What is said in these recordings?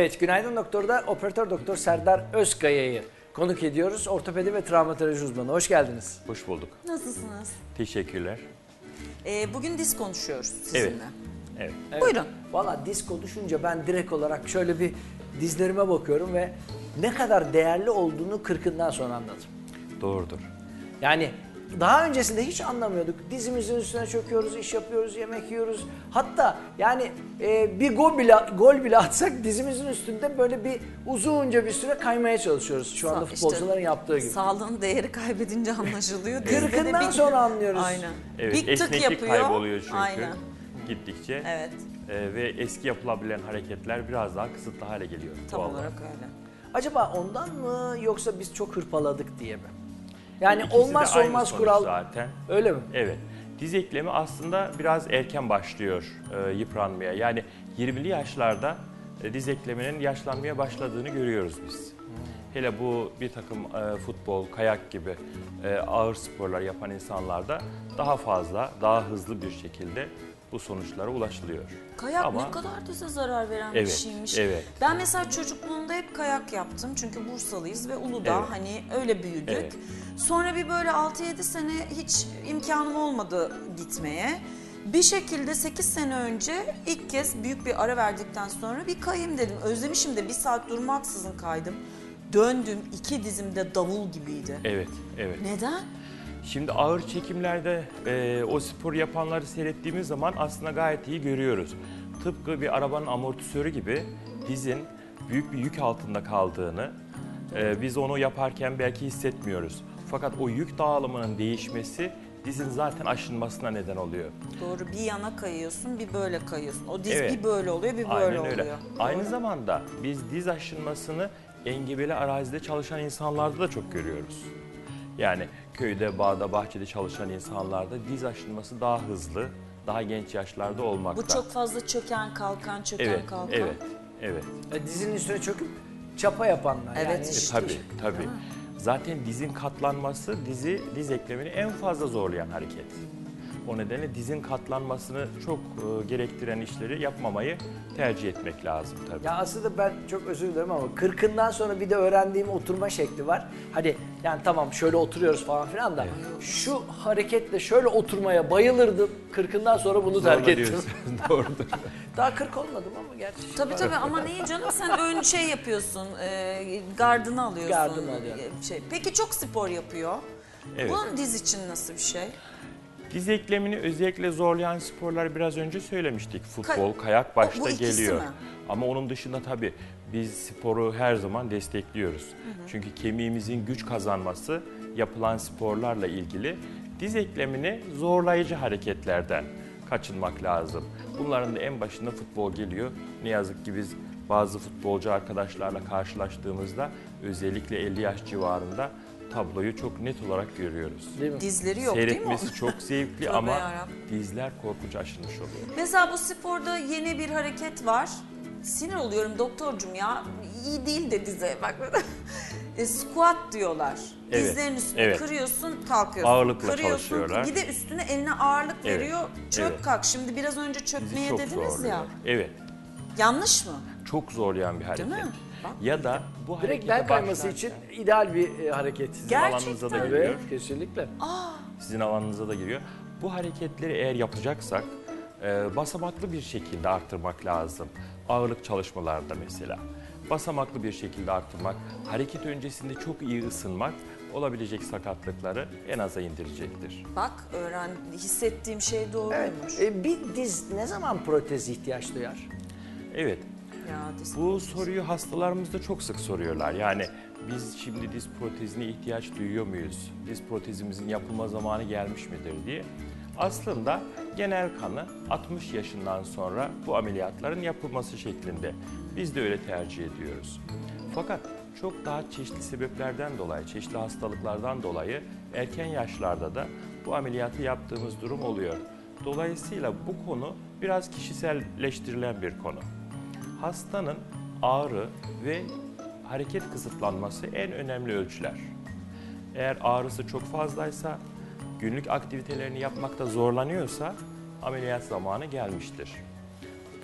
Evet, Günaydın Doktor'da operatör doktor Serdar Özkaya'yı konuk ediyoruz. Ortopedi ve travmatoloji uzmanı. Hoş geldiniz. Hoş bulduk. Nasılsınız? Teşekkürler. Ee, bugün diz konuşuyoruz sizinle. Evet. Evet. Evet. Buyurun. Valla diz konuşunca ben direkt olarak şöyle bir dizlerime bakıyorum ve ne kadar değerli olduğunu kırkından sonra anladım. Doğrudur. Yani daha öncesinde hiç anlamıyorduk. Dizimizin üstüne çöküyoruz, iş yapıyoruz, yemek yiyoruz. Hatta yani e, bir gol bile gol bile atsak dizimizin üstünde böyle bir uzunca bir süre kaymaya çalışıyoruz. Şu anda Sa- futbolcuların işte yaptığı gibi. Sağlığın değeri kaybedince anlaşılıyor. Kırkından bir- sonra anlıyoruz. Aynen. Evet, bir tık esneklik yapıyor. kayboluyor çünkü Aynen. gittikçe. Evet. Ee, ve eski yapılabilen hareketler biraz daha kısıtlı hale geliyor. Tam olarak öyle. Acaba ondan mı yoksa biz çok hırpaladık diye mi? Yani İkisi de olmazsa aynı olmaz sonuç kural zaten. öyle mi? Evet. Diz eklemi aslında biraz erken başlıyor e, yıpranmaya. Yani 20'li yaşlarda e, diz ekleminin yaşlanmaya başladığını görüyoruz biz. Hele bu bir takım e, futbol, kayak gibi e, ağır sporlar yapan insanlarda daha fazla, daha hızlı bir şekilde bu sonuçlara ulaşılıyor. Kayak Ama- ne kadar dize zarar veren bir Evet, şeymiş. evet. Ben mesela çocukluğumda hep kayak yaptım. Çünkü Bursalıyız ve Uludağ Evet. hani öyle büyüdük. Evet. Sonra bir böyle 6-7 sene hiç imkanım olmadı gitmeye. Bir şekilde 8 sene önce ilk kez büyük bir ara verdikten sonra bir kayayım dedim. Özlemişim de bir saat durmaksızın kaydım. Döndüm iki dizimde davul gibiydi. Evet, evet. Neden? Şimdi ağır çekimlerde e, o spor yapanları seyrettiğimiz zaman aslında gayet iyi görüyoruz. Tıpkı bir arabanın amortisörü gibi dizin büyük bir yük altında kaldığını e, biz onu yaparken belki hissetmiyoruz. Fakat o yük dağılımının değişmesi dizin zaten aşınmasına neden oluyor. Doğru bir yana kayıyorsun bir böyle kayıyorsun. O diz Evet. bir böyle oluyor bir böyle Aynen oluyor. öyle. Aynı zamanda biz diz aşınmasını engebeli arazide çalışan insanlarda da çok görüyoruz. Yani köyde, bağda, bahçede çalışan insanlarda diz aşınması daha hızlı, daha genç yaşlarda olmakta. Bu çok fazla çöken kalkan çöken evet, kalkan. evet, evet. E, Dizinin üstüne çöküp çapa yapanlar. Evet, yani işte. tabii, tabii. Zaten dizin katlanması dizi diz eklemini en fazla zorlayan hareket. O nedenle dizin katlanmasını çok e, gerektiren işleri yapmamayı tercih etmek lazım tabii. Ya aslında ben çok özür dilerim ama kırkından sonra bir de öğrendiğim oturma şekli var. Hani yani tamam şöyle oturuyoruz falan filan da şu hareketle şöyle oturmaya bayılırdım. Kırkından sonra bunu terk Zorla ettim. diyorsun. Doğrudur. Daha kırk olmadım ama gerçi. Tabii tabii ama neyi canım sen ön şey yapıyorsun, e, gardını alıyorsun. Gardını alıyorum. e, Şey. Peki çok spor yapıyor. Evet. Bunun diz için nasıl bir şey? Diz eklemini özellikle zorlayan sporlar biraz önce söylemiştik. Futbol, Kay- kayak başta O- bu geliyor. mi? Ama onun dışında tabii biz sporu her zaman destekliyoruz. Çünkü kemiğimizin güç kazanması yapılan sporlarla ilgili diz eklemini zorlayıcı hareketlerden kaçınmak lazım. Bunların da en başında futbol geliyor. Ne yazık ki biz bazı futbolcu arkadaşlarla karşılaştığımızda özellikle 50 yaş civarında tabloyu çok net olarak görüyoruz. Değil mi? Dizleri yok değil mi? Seyretmesi çok zevkli Tövbe ama yarabbim. dizler korkunç aşınmış oluyor. Mesela bu sporda yeni bir hareket var. Sinir oluyorum doktorcum ya. İyi değil de dize. Bak e, squat diyorlar. Evet, Dizlerin üstüne evet. kırıyorsun, kalkıyorsun. Ağırlıkla Kırıyorsun, çalışıyorlar. Bir de üstüne eline ağırlık Evet, veriyor. Çök evet. kalk. Şimdi biraz önce çökmeye çok dediniz ya. zorluyor. Evet. Yanlış mı? Çok zorlayan bir hareket. mi? Ya da bu Direkt harekete bel kayması başlarken için ideal bir e, hareket. sizin Gerçekten alanınıza da giriyor. Evet, kesinlikle. Sizin alanınıza da giriyor. Bu hareketleri eğer yapacaksak e, basamaklı bir şekilde arttırmak lazım. Ağırlık çalışmalarda mesela. Basamaklı bir şekilde arttırmak, hareket öncesinde çok iyi ısınmak olabilecek sakatlıkları en aza indirecektir. Bak öğren hissettiğim şey doğruymuş. Evet. E, bir diz ne zaman protez ihtiyaç duyar? Evet, Bu soruyu hastalarımız da çok sık soruyorlar. Yani biz şimdi diz protezine ihtiyaç duyuyor muyuz? Diz protezimizin yapılma zamanı gelmiş midir diye. Aslında genel kanı 60 yaşından sonra bu ameliyatların yapılması şeklinde. Biz de öyle tercih ediyoruz. Fakat çok daha çeşitli sebeplerden dolayı, çeşitli hastalıklardan dolayı erken yaşlarda da bu ameliyatı yaptığımız durum oluyor. Dolayısıyla bu konu biraz kişiselleştirilen bir konu hastanın ağrı ve hareket kısıtlanması en önemli ölçüler. Eğer ağrısı çok fazlaysa, günlük aktivitelerini yapmakta zorlanıyorsa ameliyat zamanı gelmiştir.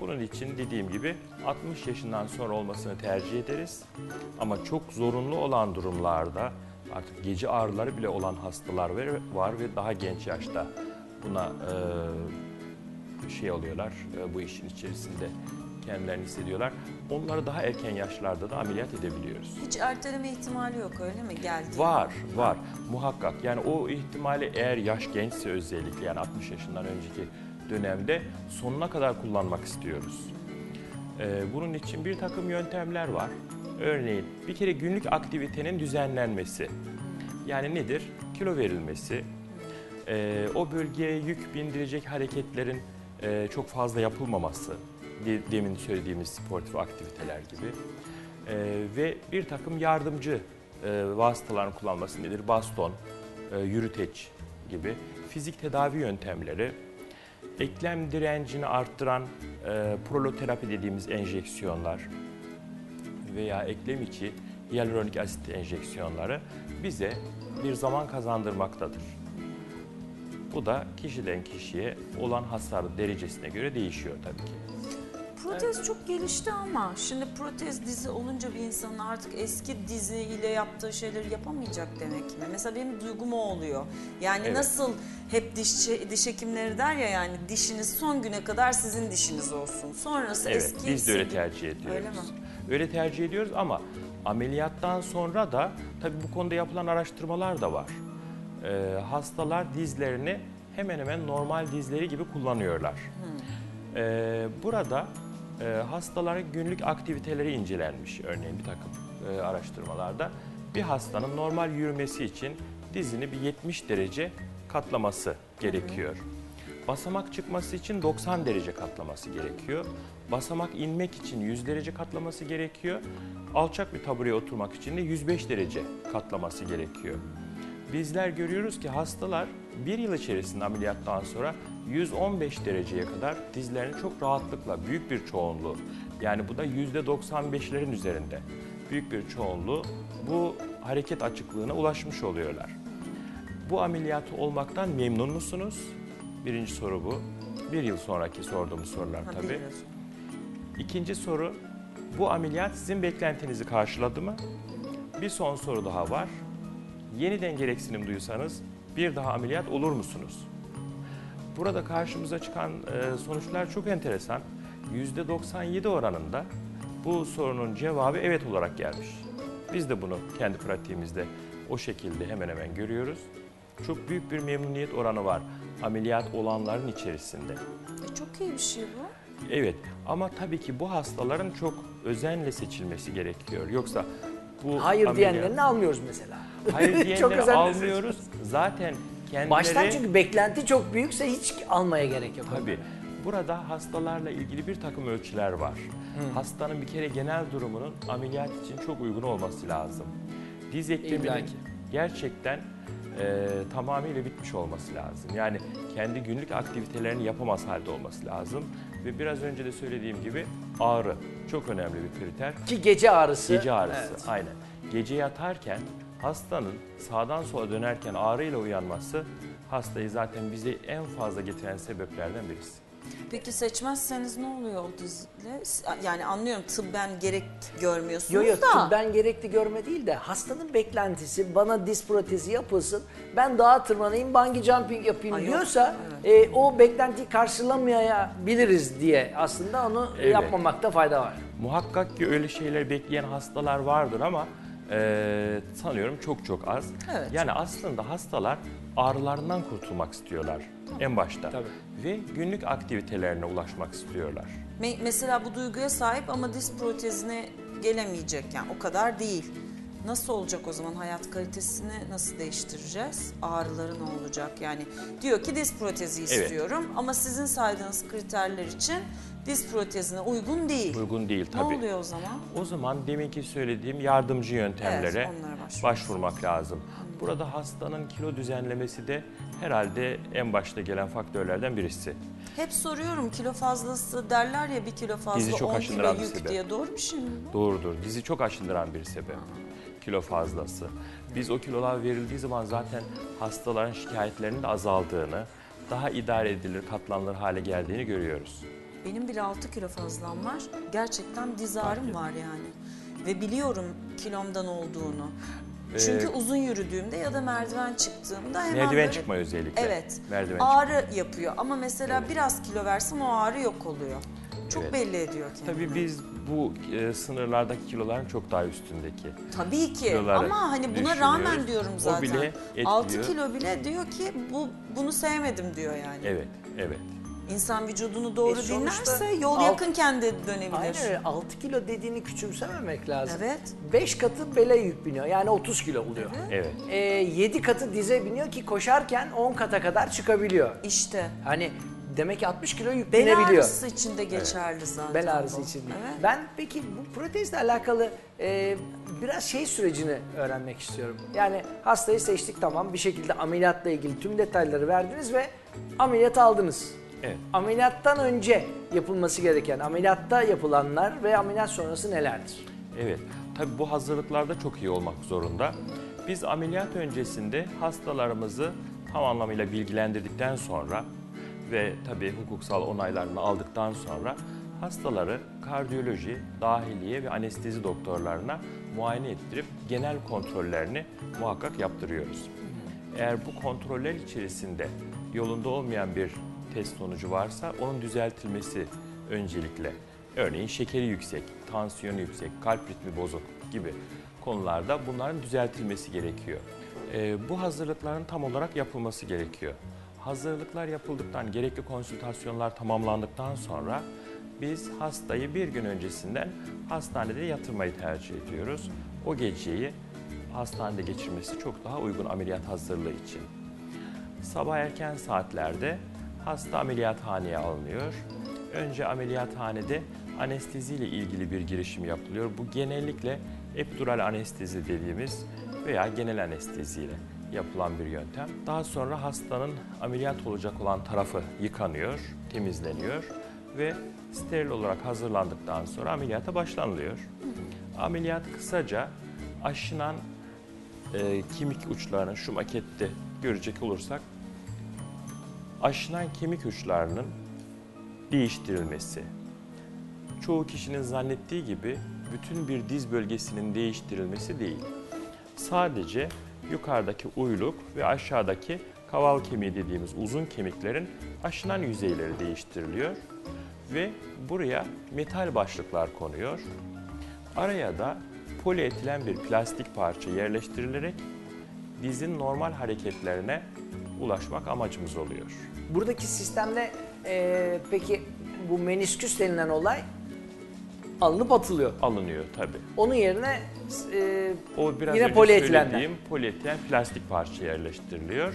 Bunun için dediğim gibi 60 yaşından sonra olmasını tercih ederiz. Ama çok zorunlu olan durumlarda artık gece ağrıları bile olan hastalar var, ve daha genç yaşta buna e, şey oluyorlar, e, bu işin içerisinde kendilerini hissediyorlar. Onları daha erken yaşlarda da ameliyat edebiliyoruz. Hiç erteleme ihtimali yok öyle mi geldi? Var, var. Muhakkak. Yani o ihtimali eğer yaş gençse özellikle yani 60 yaşından önceki dönemde sonuna kadar kullanmak istiyoruz. Ee, bunun için bir takım yöntemler var. Örneğin bir kere günlük aktivitenin düzenlenmesi. Yani nedir? Kilo verilmesi, ee, o bölgeye yük bindirecek hareketlerin e, çok fazla yapılmaması, demin söylediğimiz sportif aktiviteler gibi Ee, ve bir takım yardımcı e, vasıtaların kullanması nedir? Baston, e, yürüteç gibi fizik tedavi yöntemleri, eklem direncini arttıran e, proloterapi dediğimiz enjeksiyonlar veya eklem içi hyaluronik asit enjeksiyonları bize bir zaman kazandırmaktadır. Bu da kişiden kişiye olan hasar derecesine göre değişiyor tabii ki. Protez çok gelişti ama şimdi protez dizi olunca bir insanın artık eski dizi ile yaptığı şeyleri yapamayacak demek mi? Mesela benim duygum o oluyor. Yani Evet. nasıl hep diş, diş hekimleri der ya yani dişiniz son güne kadar sizin dişiniz olsun. Sonrası Evet, eski biz de öyle tercih ediyoruz. Öyle mi? Öyle tercih ediyoruz ama ameliyattan sonra da tabii bu konuda yapılan araştırmalar da var. Ee, hastalar dizlerini hemen hemen normal dizleri gibi kullanıyorlar. Ee, burada e, hastaların günlük aktiviteleri incelenmiş örneğin bir takım e, araştırmalarda. Bir hastanın normal yürümesi için dizini bir 70 derece katlaması gerekiyor. Basamak çıkması için 90 derece katlaması gerekiyor. Basamak inmek için 100 derece katlaması gerekiyor. Alçak bir tabureye oturmak için de 105 derece katlaması gerekiyor. Bizler görüyoruz ki hastalar bir yıl içerisinde ameliyattan sonra 115 dereceye kadar dizlerini çok rahatlıkla büyük bir çoğunluğu yani bu da %95'lerin üzerinde büyük bir çoğunluğu bu hareket açıklığına ulaşmış oluyorlar. Bu ameliyatı olmaktan memnun musunuz? Birinci soru bu. Bir yıl sonraki sorduğumuz sorular Ha, tabii. İkinci soru, bu ameliyat sizin beklentinizi karşıladı mı? Bir son soru daha var. Yeniden gereksinim duysanız bir daha ameliyat olur musunuz? Burada karşımıza çıkan e, sonuçlar çok enteresan. %97 oranında bu sorunun cevabı evet olarak gelmiş. Biz de bunu kendi pratiğimizde o şekilde hemen hemen görüyoruz. Çok büyük bir memnuniyet oranı var ameliyat olanların içerisinde. E, çok iyi bir şey bu. Evet ama tabii ki bu hastaların çok özenle seçilmesi gerekiyor. Yoksa bu Hayır ameliyat- diyenlerini almıyoruz mesela. Hayır Çok diyenleri özenle almıyoruz. Zaten kendileri Baştan çünkü beklenti çok büyükse hiç almaya gerek yok. tabii burada hastalarla ilgili bir takım ölçüler var. Hastanın bir kere genel durumunun ameliyat için çok uygun olması lazım. Diz ekleminin İllaki. gerçekten e, tamamıyla bitmiş olması lazım. Yani kendi günlük aktivitelerini yapamaz halde olması lazım. Ve biraz önce de söylediğim gibi ağrı çok önemli bir kriter. Ki gece ağrısı. Gece ağrısı Evet. aynen. Gece yatarken hastanın sağdan sola dönerken ağrıyla uyanması hastayı zaten bize en fazla getiren sebeplerden birisi. Peki seçmezseniz ne oluyor o dizle? Yani anlıyorum tıbben gerek görmüyorsunuz Yok yok da. ben gerekli görme değil de hastanın beklentisi bana diz protezi yapılsın ben dağa tırmanayım bungee jumping yapayım Ay yok, diyorsa e, o beklentiyi karşılamayabiliriz diye aslında onu Evet. yapmamakta fayda var. Muhakkak ki öyle şeyler bekleyen hastalar vardır ama e, sanıyorum çok çok az. Evet. Yani aslında hastalar ağrılarından kurtulmak istiyorlar en başta. Tabii. Ve günlük aktivitelerine ulaşmak istiyorlar. Me- mesela bu duyguya sahip ama diz protezine gelemeyecek yani o kadar değil. Nasıl olacak o zaman hayat kalitesini nasıl değiştireceğiz? Ağrıları ne olacak? Yani diyor ki diz protezi istiyorum ama sizin saydığınız kriterler için diz protezine uygun değil. Uygun değil Ne tabii. oluyor o zaman? O zaman deminki söylediğim yardımcı yöntemlere Evet, başvurmak. başvurmak lazım. Burada hastanın kilo düzenlemesi de herhalde en başta gelen faktörlerden birisi. Hep soruyorum kilo fazlası derler ya bir kilo fazla Dizi çok 10 kilo yük sebep. diye doğru bir şey mi? Doğrudur. Dizi çok aşındıran bir sebep. Kilo fazlası. Biz o kilolar verildiği zaman zaten hastaların şikayetlerinin de azaldığını, daha idare edilir, katlanılır hale geldiğini görüyoruz. Benim bile 6 kilo fazlam var. Gerçekten diz ağrım var yani. Ve biliyorum kilomdan olduğunu. Çünkü Ee, uzun yürüdüğümde ya da merdiven çıktığımda hemen Merdiven böyle- çıkma özellikle. Evet. Merdiven ağrı yapıyor ama mesela biraz kilo versem o ağrı yok oluyor. Çok Evet. belli ediyor kendini. Tabii biz bu e, sınırlardaki kiloların çok daha üstündeki. Tabii ki kiloları ama hani buna düşünüyoruz. rağmen diyorum O zaten. bile 6 etkiliyor. kilo bile diyor ki bu bunu sevmedim diyor yani. Evet, evet. İnsan vücudunu doğru E sonuçta dinlerse yol alt- yakınken de dönebilir. Aynen öyle. 6 kilo dediğini küçümsememek lazım. Evet. 5 katı bele yük biniyor. Yani 30 kilo oluyor. Evet. Ee, 7 katı dize biniyor ki koşarken 10 kata kadar çıkabiliyor. İşte. Hani demek ki 60 kilo yük Bel binebiliyor. ağrısı için de geçerli zaten. Bel ağrısı bu. için. Evet. Ben peki bu protezle alakalı e, biraz şey sürecini öğrenmek istiyorum. Yani hastayı seçtik tamam bir şekilde ameliyatla ilgili tüm detayları verdiniz ve ameliyat aldınız. Evet. Ameliyattan önce yapılması gereken, ameliyatta yapılanlar ve ameliyat sonrası nelerdir? Evet. Tabii bu hazırlıklarda çok iyi olmak zorunda. Biz ameliyat öncesinde hastalarımızı tam anlamıyla bilgilendirdikten sonra ve tabii hukuksal onaylarını aldıktan sonra hastaları kardiyoloji, dahiliye ve anestezi doktorlarına muayene ettirip genel kontrollerini muhakkak yaptırıyoruz. Eğer bu kontroller içerisinde yolunda olmayan bir test sonucu varsa onun düzeltilmesi öncelikle. Örneğin şekeri yüksek, tansiyonu yüksek, kalp ritmi bozuk gibi konularda bunların düzeltilmesi gerekiyor. Ee, bu hazırlıkların tam olarak yapılması gerekiyor. Hazırlıklar yapıldıktan, gerekli konsültasyonlar tamamlandıktan sonra biz hastayı bir gün öncesinden hastanede yatırmayı tercih ediyoruz. O geceyi hastanede geçirmesi çok daha uygun ameliyat hazırlığı için. Sabah erken saatlerde hasta ameliyathaneye alınıyor. Önce ameliyathanede anestezi ile ilgili bir girişim yapılıyor. Bu genellikle epidural anestezi dediğimiz veya genel anestezi ile yapılan bir yöntem. Daha sonra hastanın ameliyat olacak olan tarafı yıkanıyor, temizleniyor ve steril olarak hazırlandıktan sonra ameliyata başlanılıyor. Ameliyat kısaca aşınan e, kemik uçlarının şu makette görecek olursak aşınan kemik uçlarının değiştirilmesi. Çoğu kişinin zannettiği gibi bütün bir diz bölgesinin değiştirilmesi değil. Sadece yukarıdaki uyluk ve aşağıdaki kaval kemiği dediğimiz uzun kemiklerin aşınan yüzeyleri değiştiriliyor ve buraya metal başlıklar konuyor. Araya da polietilen bir plastik parça yerleştirilerek dizin normal hareketlerine ulaşmak amacımız oluyor. Buradaki sistemde e, peki bu menisküs denilen olay alınıp atılıyor. Alınıyor tabii. Onun yerine e, O biraz Yine polietilenler. polietilen plastik parça yerleştiriliyor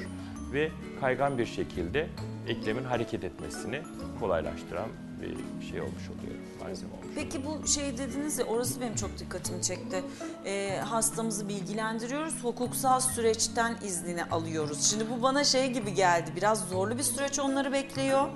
ve kaygan bir şekilde eklemin hareket etmesini kolaylaştıran bir şey olmuş oluyor, malzeme olmuş. Peki bu şey dediniz ya orası benim çok dikkatimi çekti. Ee, hastamızı bilgilendiriyoruz, hukuksal süreçten iznini alıyoruz. Şimdi bu bana şey gibi geldi, biraz zorlu bir süreç onları bekliyor.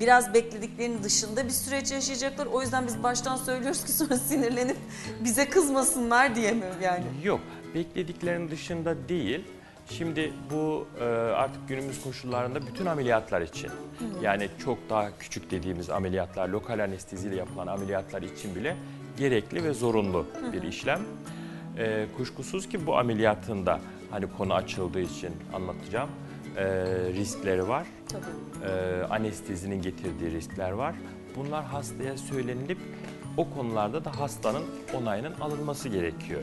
Biraz beklediklerinin dışında bir süreç yaşayacaklar. O yüzden biz baştan söylüyoruz ki sonra sinirlenip bize kızmasınlar diye mi yani? Yok, beklediklerinin dışında değil. Şimdi bu e, artık günümüz koşullarında bütün ameliyatlar için yani çok daha küçük dediğimiz ameliyatlar, lokal anesteziyle yapılan ameliyatlar için bile gerekli ve zorunlu bir işlem. E, kuşkusuz ki bu ameliyatında hani konu açıldığı için anlatacağım e, riskleri var. Tabii. e, anestezinin getirdiği riskler var. Bunlar hastaya söylenilip o konularda da hastanın onayının alınması gerekiyor.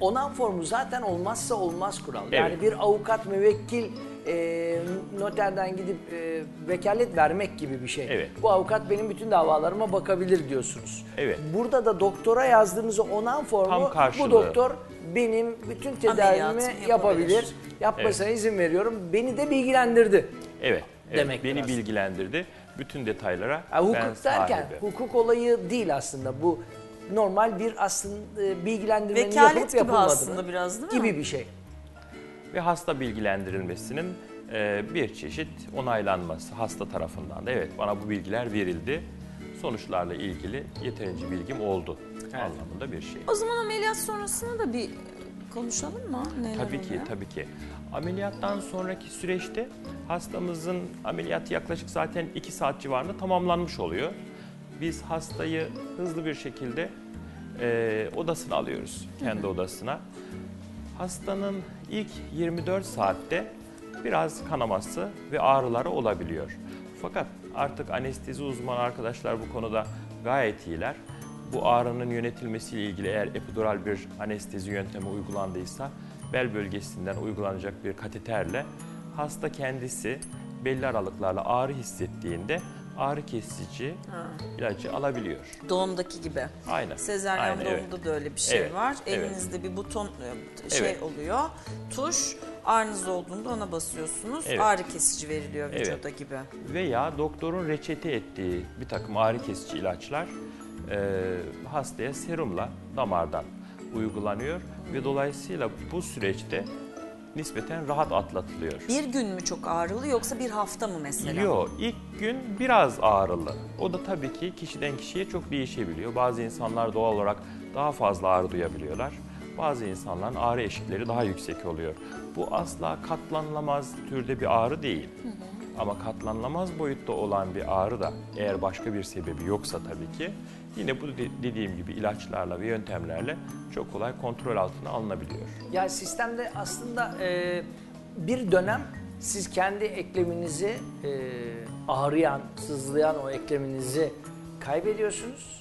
Onan formu zaten olmazsa olmaz kural. Evet. Yani bir avukat, müvekkil e, noterden gidip e, vekalet vermek gibi bir şey. Evet. Bu avukat benim bütün davalarıma bakabilir diyorsunuz. Evet. Burada da doktora yazdığınız o onan formu Tam karşılığı. bu doktor benim bütün tedavimi Ameliyatımı yapabilir. yapabilir. Yapmasına izin veriyorum. Beni de bilgilendirdi. Evet, evet Demek beni biraz. bilgilendirdi. Bütün detaylara Ya ben hukuk derken sahibim. hukuk olayı değil aslında. Bu normal bir aslında e, bilgilendirmenin Vekalet yapılıp gibi aslında biraz değil mi? gibi bir şey. Ve hasta bilgilendirilmesinin e, bir çeşit onaylanması hasta tarafından da evet bana bu bilgiler verildi. Sonuçlarla ilgili yeterince bilgim oldu anlamında bir şey. O zaman ameliyat sonrasını da bir konuşalım mı? Neler Tabii ki, oluyor? tabii ki. Ameliyattan sonraki süreçte hastamızın ameliyatı yaklaşık zaten 2 saat civarında tamamlanmış oluyor. Biz hastayı hızlı bir şekilde e, odasına alıyoruz, kendi odasına. Hastanın ilk 24 saatte biraz kanaması ve ağrıları olabiliyor. Fakat artık anestezi uzmanı arkadaşlar bu konuda gayet iyiler. Bu ağrının yönetilmesiyle ilgili eğer epidural bir anestezi yöntemi uygulandıysa bel bölgesinden uygulanacak bir kateterle hasta kendisi belli aralıklarla ağrı hissettiğinde ağrı kesici ilacı alabiliyor. Doğumdaki gibi. Aynen. Sezaryen Aynen, doğumda evet. da öyle bir şey Evet, var. evet. Elinizde bir buton e, şey Evet. oluyor. Tuş ağrınız olduğunda ona basıyorsunuz. Evet. Ağrı kesici veriliyor Evet. vücuda gibi. veya doktorun reçete ettiği bir takım ağrı kesici ilaçlar e, hastaya serumla damardan uygulanıyor ve dolayısıyla bu süreçte nispeten rahat atlatılıyor. Bir gün mü çok ağrılı yoksa bir hafta mı mesela? Yok, ilk gün biraz ağrılı. O da tabii ki kişiden kişiye çok değişebiliyor. Bazı insanlar doğal olarak daha fazla ağrı duyabiliyorlar. Bazı insanların ağrı eşikleri daha yüksek oluyor. Bu asla katlanılamaz türde bir ağrı değil. Ama katlanılamaz boyutta olan bir ağrı da eğer başka bir sebebi yoksa tabii ki yine bu de- dediğim gibi ilaçlarla ve yöntemlerle çok kolay kontrol altına alınabiliyor. Yani sistemde aslında e, bir dönem siz kendi ekleminizi e, ağrıyan, sızlayan o ekleminizi kaybediyorsunuz.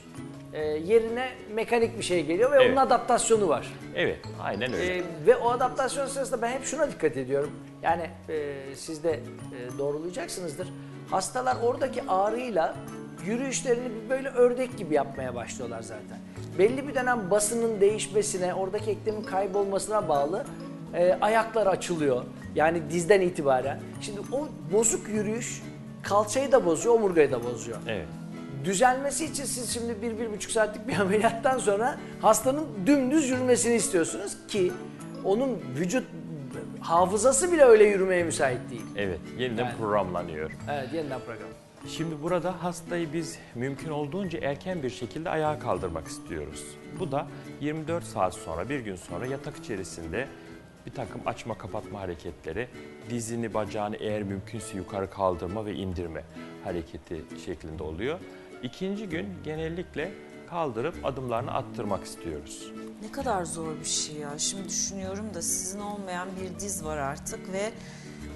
E, yerine mekanik bir şey geliyor ve Evet. onun adaptasyonu var. Evet, aynen öyle. E, ve o adaptasyon sırasında ben hep şuna dikkat ediyorum. Yani e, siz de e, doğrulayacaksınızdır. Hastalar oradaki ağrıyla yürüyüşlerini böyle ördek gibi yapmaya başlıyorlar zaten. Belli bir dönem basının değişmesine, oradaki eklemin kaybolmasına bağlı e, ayaklar açılıyor. Yani dizden itibaren. Şimdi o bozuk yürüyüş kalçayı da bozuyor, omurgayı da bozuyor. Evet. Düzelmesi için siz şimdi bir, bir buçuk saatlik bir ameliyattan sonra hastanın dümdüz yürümesini istiyorsunuz ki onun vücut hafızası bile öyle yürümeye müsait değil. Evet, yeniden Yani. programlanıyor. Evet yeniden program. Şimdi burada hastayı biz mümkün olduğunca erken bir şekilde ayağa kaldırmak istiyoruz. Bu da 24 saat sonra, bir gün sonra yatak içerisinde bir takım açma kapatma hareketleri, dizini, bacağını eğer mümkünse yukarı kaldırma ve indirme hareketi şeklinde oluyor. İkinci gün genellikle kaldırıp adımlarını attırmak istiyoruz. Ne kadar zor bir şey ya. Şimdi düşünüyorum da sizin olmayan bir diz var artık ve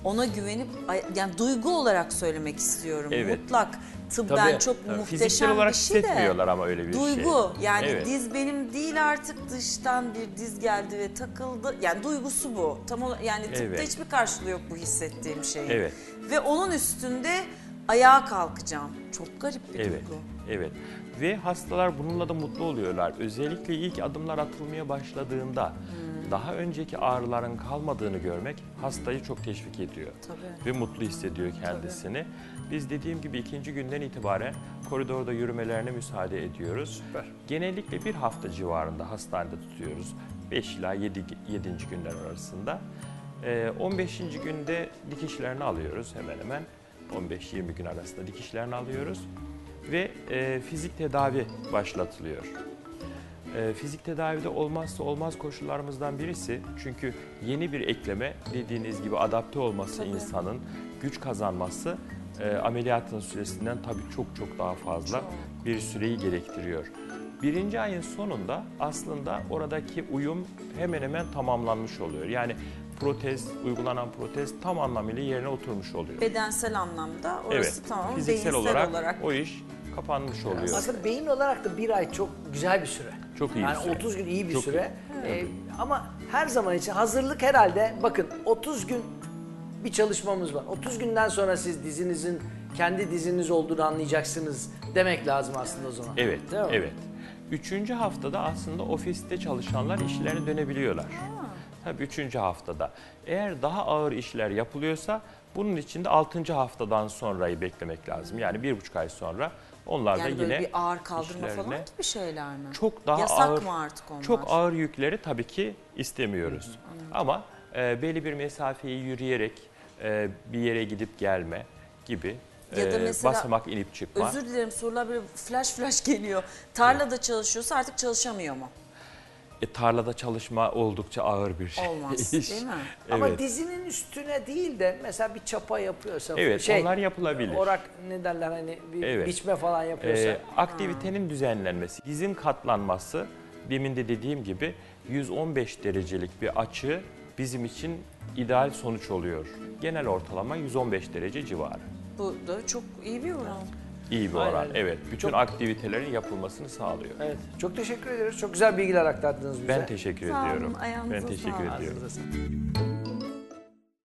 ona güvenip yani duygu olarak söylemek istiyorum. Evet. Mutlak tıbben Tabii, çok Tabii muhteşem Fiziksel olarak bir şey de. hissetmiyorlar ama öyle bir şey. Duygu yani Evet. diz benim değil artık dıştan bir diz geldi ve takıldı. Yani duygusu bu. Tam olarak yani tıpta Evet. hiçbir karşılığı yok bu hissettiğim şeyin. Evet. Ve onun üstünde ayağa kalkacağım. Çok garip bir Evet, duygu. evet. Ve hastalar bununla da mutlu oluyorlar. Özellikle ilk adımlar atılmaya başladığında daha önceki ağrıların kalmadığını görmek hastayı çok teşvik ediyor. Tabii. Ve mutlu hissediyor kendisini. Biz dediğim gibi ikinci günden itibaren koridorda yürümelerine müsaade ediyoruz. Süper. Genellikle bir hafta civarında hastanede tutuyoruz. 5 ila 7. 7. günler arasında. Ee, 15. günde dikişlerini alıyoruz hemen hemen. 15-20 gün arasında dikişlerini alıyoruz. Ve e, fizik tedavi başlatılıyor. E, fizik tedavide olmazsa olmaz koşullarımızdan birisi çünkü yeni bir ekleme dediğiniz gibi adapte olması Tabii. insanın güç kazanması e, ameliyatın süresinden tabii çok çok daha fazla Çok. bir süreyi gerektiriyor. Birinci ayın sonunda aslında oradaki uyum hemen hemen tamamlanmış oluyor. Yani protez, uygulanan protez tam anlamıyla yerine oturmuş oluyor. Bedensel anlamda orası tamam fiziksel olarak, olarak o iş kapanmış oluyor. Aslında beyin olarak da bir ay çok güzel bir süre. Çok iyi bir yani süre. 30 gün iyi bir Çok süre. Ee, ama her zaman için hazırlık herhalde bakın 30 gün bir çalışmamız var. 30 günden sonra siz dizinizin kendi diziniz olduğunu anlayacaksınız demek lazım aslında o zaman. Evet, Değil mi? evet. Üçüncü haftada aslında ofiste çalışanlar işlerine dönebiliyorlar. Tabii üçüncü haftada. Eğer daha ağır işler yapılıyorsa bunun için de altıncı haftadan sonrayı beklemek lazım. Yani bir buçuk ay sonra onlar yani da böyle yine bir ağır kaldırma falan gibi şeyler mi? çok daha Yasak ağır, mı artık onlar? çok ağır yükleri tabii ki istemiyoruz. Ama e, belli bir mesafeyi yürüyerek e, bir yere gidip gelme gibi Ya da e, mesela- basamak inip çıkma. Özür dilerim sorular böyle flash flash geliyor. Tarlada çalışıyorsa artık çalışamıyor mu? E, tarlada çalışma oldukça ağır bir Olmaz, iş. değil mi? Ama Evet. dizinin üstüne değil de mesela bir çapa yapıyorsa Evet, şey, onlar yapılabilir. Orak ne derler hani bir Evet. biçme falan yapıyorsa. Ee, aktivitenin düzenlenmesi, dizin katlanması, demin de dediğim gibi 115 derecelik bir açı bizim için ideal sonuç oluyor. Genel ortalama 115 derece civarı. Bu da çok iyi bir oran. İyi bir Aynen oran. öyle. Evet. Bütün Çok- aktivitelerin yapılmasını sağlıyor. Evet. Çok teşekkür ediyoruz. Çok güzel bilgiler aktardınız bize. Ben teşekkür Sağ olun, ediyorum. ayağınıza Ben teşekkür sağlık. ediyorum. Ağzınıza sağlık.